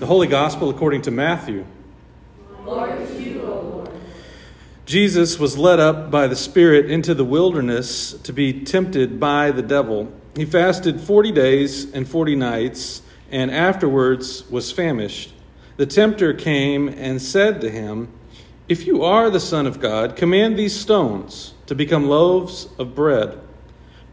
The Holy Gospel according to Matthew. To you. Jesus was led up by the Spirit into the wilderness to be tempted by the devil. He fasted 40 days and 40 nights, and afterwards was famished. The tempter came and said to him, If you are the Son of God, command these stones to become loaves of bread.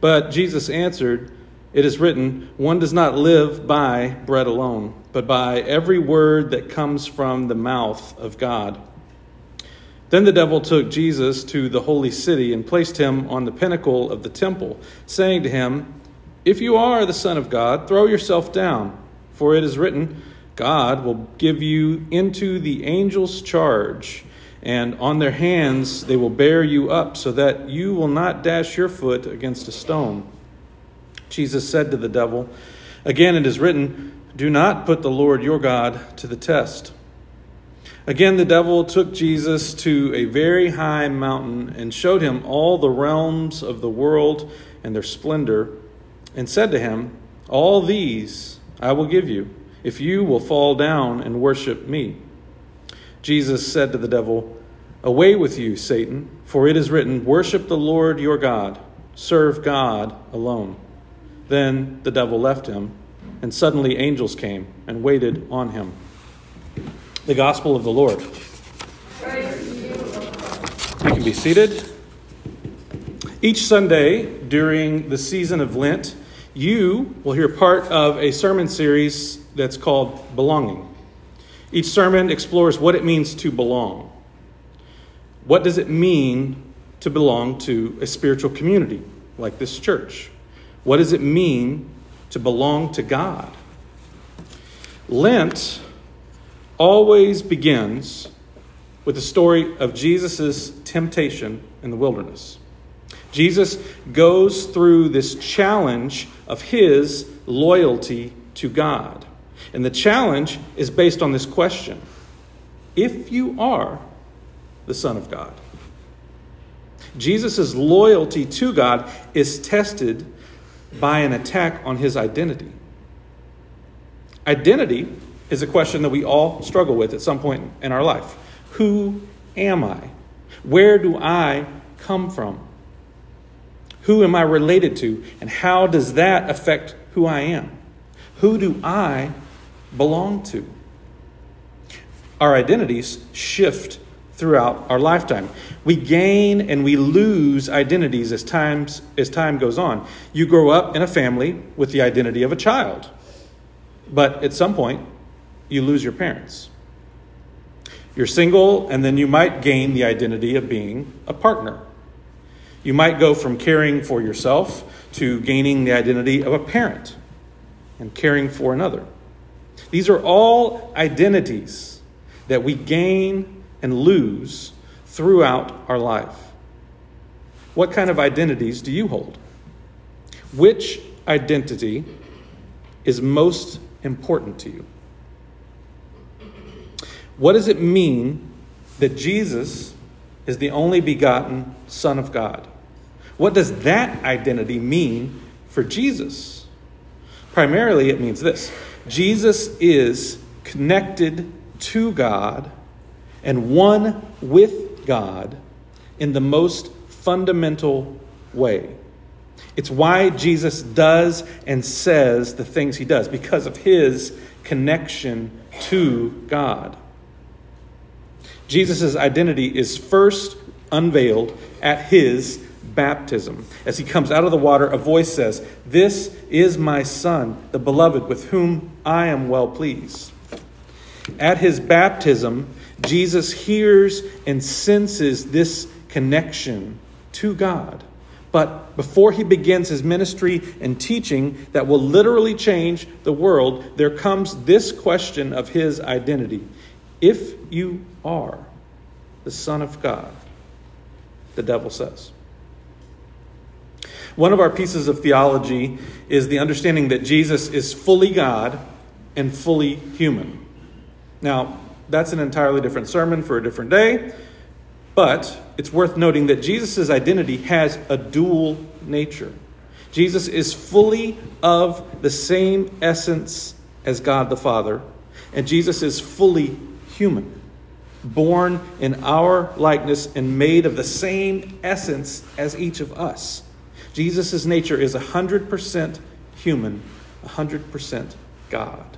But Jesus answered, It is written, One does not live by bread alone but by every word that comes from the mouth of God. Then the devil took Jesus to the holy city and placed him on the pinnacle of the temple, saying to him, If you are the Son of God, throw yourself down, for it is written, God will give you into the angels' charge, and on their hands they will bear you up, so that you will not dash your foot against a stone. Jesus said to the devil, Again it is written, do not put the Lord your God to the test. Again, the devil took Jesus to a very high mountain and showed him all the realms of the world and their splendor, and said to him, All these I will give you, if you will fall down and worship me. Jesus said to the devil, Away with you, Satan, for it is written, Worship the Lord your God, serve God alone. Then the devil left him and suddenly angels came and waited on him. The Gospel of the Lord. You can be seated. Each Sunday during the season of Lent, you will hear part of a sermon series that's called Belonging. Each sermon explores what it means to belong. What does it mean to belong to a spiritual community like this church? What does it mean to belong to God. Lent always begins with the story of Jesus' temptation in the wilderness. Jesus goes through this challenge of his loyalty to God. And the challenge is based on this question If you are the Son of God, Jesus' loyalty to God is tested by an attack on his identity. Identity is a question that we all struggle with at some point in our life. Who am I? Where do I come from? Who am I related to? And how does that affect who I am? Who do I belong to? Our identities shift throughout our lifetime. We gain and we lose identities as times as time goes on. You grow up in a family with the identity of a child. But at some point, you lose your parents. You're single and then you might gain the identity of being a partner. You might go from caring for yourself to gaining the identity of a parent and caring for another. These are all identities that we gain and lose throughout our life. What kind of identities do you hold? Which identity is most important to you? What does it mean that Jesus is the only begotten Son of God? What does that identity mean for Jesus? Primarily, it means this Jesus is connected to God and one with God in the most fundamental way. It's why Jesus does and says the things he does, because of his connection to God. Jesus' identity is first unveiled at his baptism. As he comes out of the water, a voice says, This is my Son, the beloved, with whom I am well pleased. At his baptism, Jesus hears and senses this connection to God. But before he begins his ministry and teaching that will literally change the world, there comes this question of his identity. If you are the Son of God, the devil says. One of our pieces of theology is the understanding that Jesus is fully God and fully human. Now, that's an entirely different sermon for a different day. But it's worth noting that Jesus' identity has a dual nature. Jesus is fully of the same essence as God the Father, And Jesus is fully human, born in our likeness and made of the same essence as each of us. Jesus' nature is 100% human, 100% God.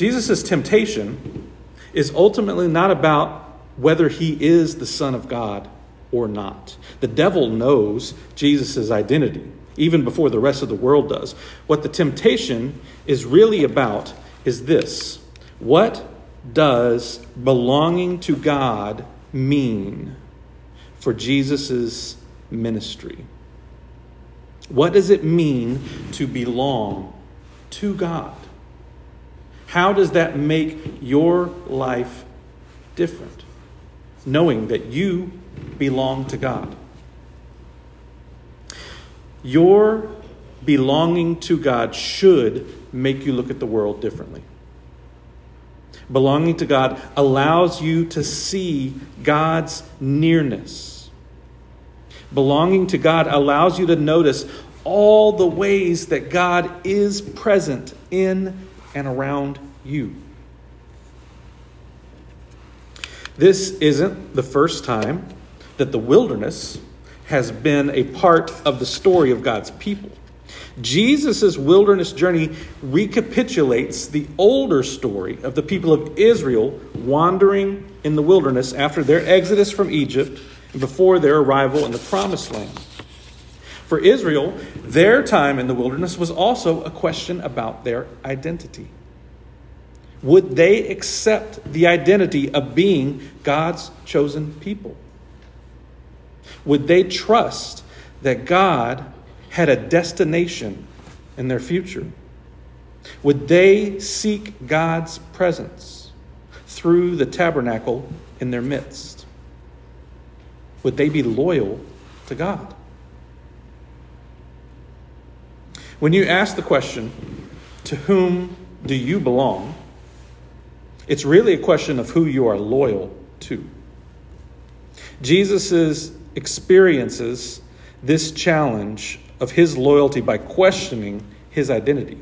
Jesus' temptation is ultimately not about whether he is the Son of God or not. The devil knows Jesus' identity even before the rest of the world does. What the temptation is really about is this What does belonging to God mean for Jesus' ministry? What does it mean to belong to God? How does that make your life different? Knowing that you belong to God. Your belonging to God should make you look at the world differently. Belonging to God allows you to see God's nearness. Belonging to God allows you to notice all the ways that God is present in and around you. This isn't the first time that the wilderness has been a part of the story of God's people. Jesus' wilderness journey recapitulates the older story of the people of Israel wandering in the wilderness after their exodus from Egypt and before their arrival in the promised land. For Israel, their time in the wilderness was also a question about their identity. Would they accept the identity of being God's chosen people? Would they trust that God had a destination in their future? Would they seek God's presence through the tabernacle in their midst? Would they be loyal to God? When you ask the question, to whom do you belong? It's really a question of who you are loyal to. Jesus' experiences this challenge of his loyalty by questioning his identity.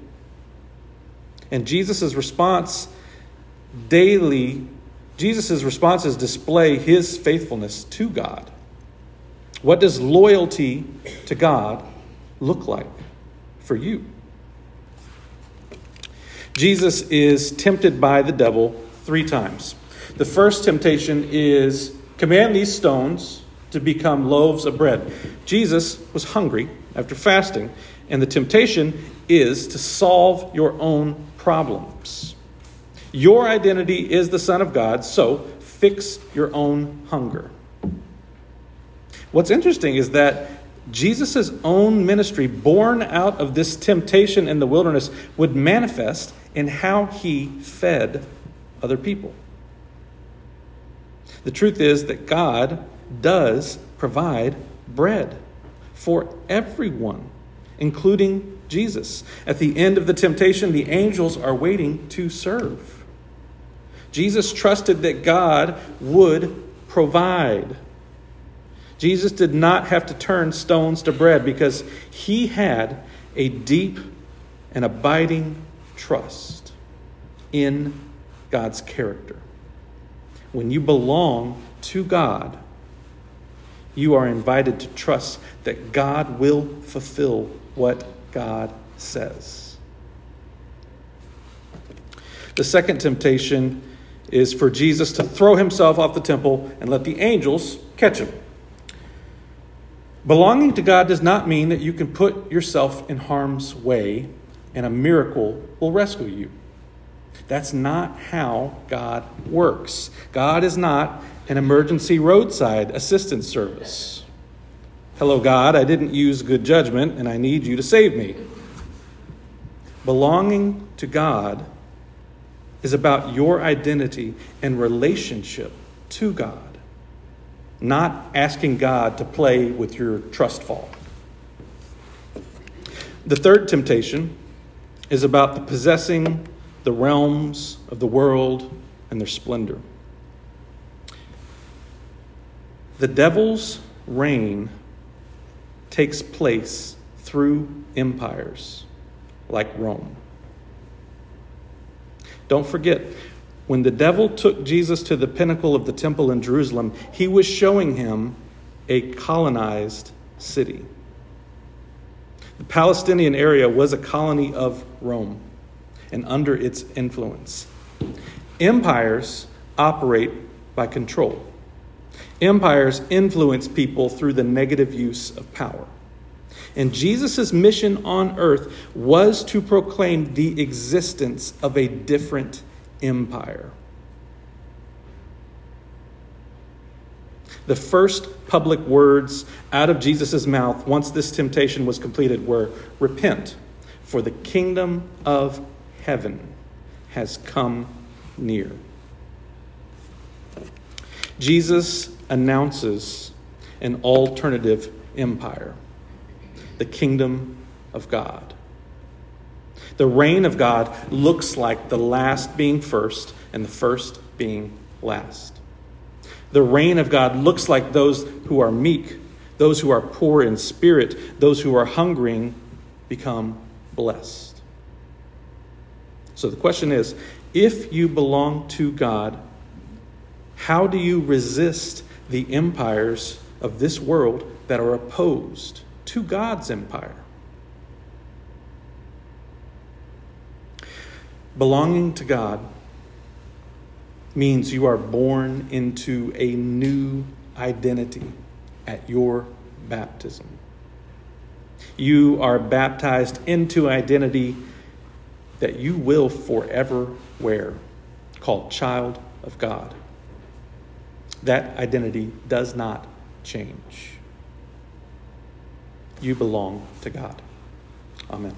And Jesus' response daily, Jesus' responses display his faithfulness to God. What does loyalty to God look like for you? Jesus is tempted by the devil three times. The first temptation is command these stones to become loaves of bread. Jesus was hungry after fasting, and the temptation is to solve your own problems. Your identity is the Son of God, so fix your own hunger. What's interesting is that Jesus' own ministry, born out of this temptation in the wilderness, would manifest in how he fed other people. The truth is that God does provide bread for everyone, including Jesus. At the end of the temptation, the angels are waiting to serve. Jesus trusted that God would provide. Jesus did not have to turn stones to bread because he had a deep and abiding trust in God's character. When you belong to God, you are invited to trust that God will fulfill what God says. The second temptation is for Jesus to throw himself off the temple and let the angels catch him. Belonging to God does not mean that you can put yourself in harm's way and a miracle will rescue you. That's not how God works. God is not an emergency roadside assistance service. Hello, God, I didn't use good judgment and I need you to save me. Belonging to God is about your identity and relationship to God, not asking God to play with your trust fall. The third temptation is about the possessing the realms of the world and their splendor. The devil's reign takes place through empires like Rome. Don't forget, when the devil took Jesus to the pinnacle of the temple in Jerusalem, he was showing him a colonized city. The Palestinian area was a colony of Rome and under its influence. Empires operate by control. Empires influence people through the negative use of power. And Jesus' mission on earth was to proclaim the existence of a different empire. The first public words out of Jesus' mouth once this temptation was completed were Repent, for the kingdom of heaven has come near. Jesus announces an alternative empire, the kingdom of God. The reign of God looks like the last being first and the first being last. The reign of God looks like those who are meek, those who are poor in spirit, those who are hungering become blessed. So the question is if you belong to God, how do you resist the empires of this world that are opposed to God's empire? Belonging to God means you are born into a new identity at your baptism. You are baptized into identity that you will forever wear, called child of God. That identity does not change. You belong to God. Amen.